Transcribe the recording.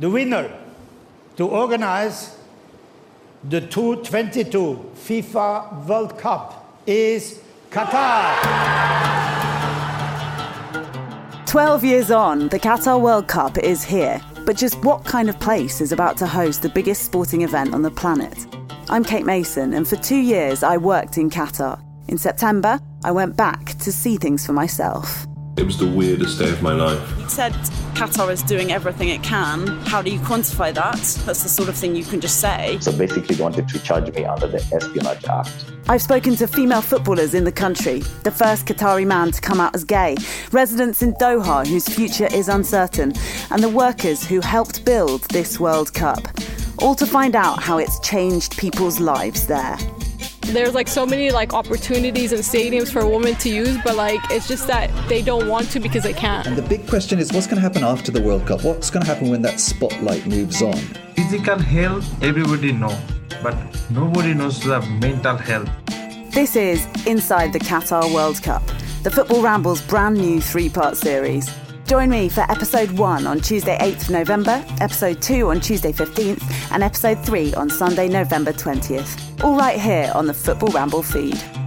the winner to organize the 2022 FIFA World Cup is Qatar. 12 years on, the Qatar World Cup is here. But just what kind of place is about to host the biggest sporting event on the planet? I'm Kate Mason, and for two years I worked in Qatar. In September, I went back to see things for myself. It was the weirdest day of my life. You said Qatar is doing everything it can. How do you quantify that? That's the sort of thing you can just say. So basically, they wanted to charge me under the Espionage Act. I've spoken to female footballers in the country, the first Qatari man to come out as gay, residents in Doha whose future is uncertain, and the workers who helped build this World Cup. All to find out how it's changed people's lives there there's like so many like opportunities and stadiums for women to use, but like it's just that they don't want to because they can't. And the big question is what's going to happen after the World Cup? What's going to happen when that spotlight moves on? Physical health, everybody know, but nobody knows the mental health. This is Inside the Qatar World Cup, the Football Ramble's brand new three-part series. Join me for episode 1 on Tuesday 8th November, episode 2 on Tuesday 15th, and episode 3 on Sunday November 20th all right here on the Football Ramble feed.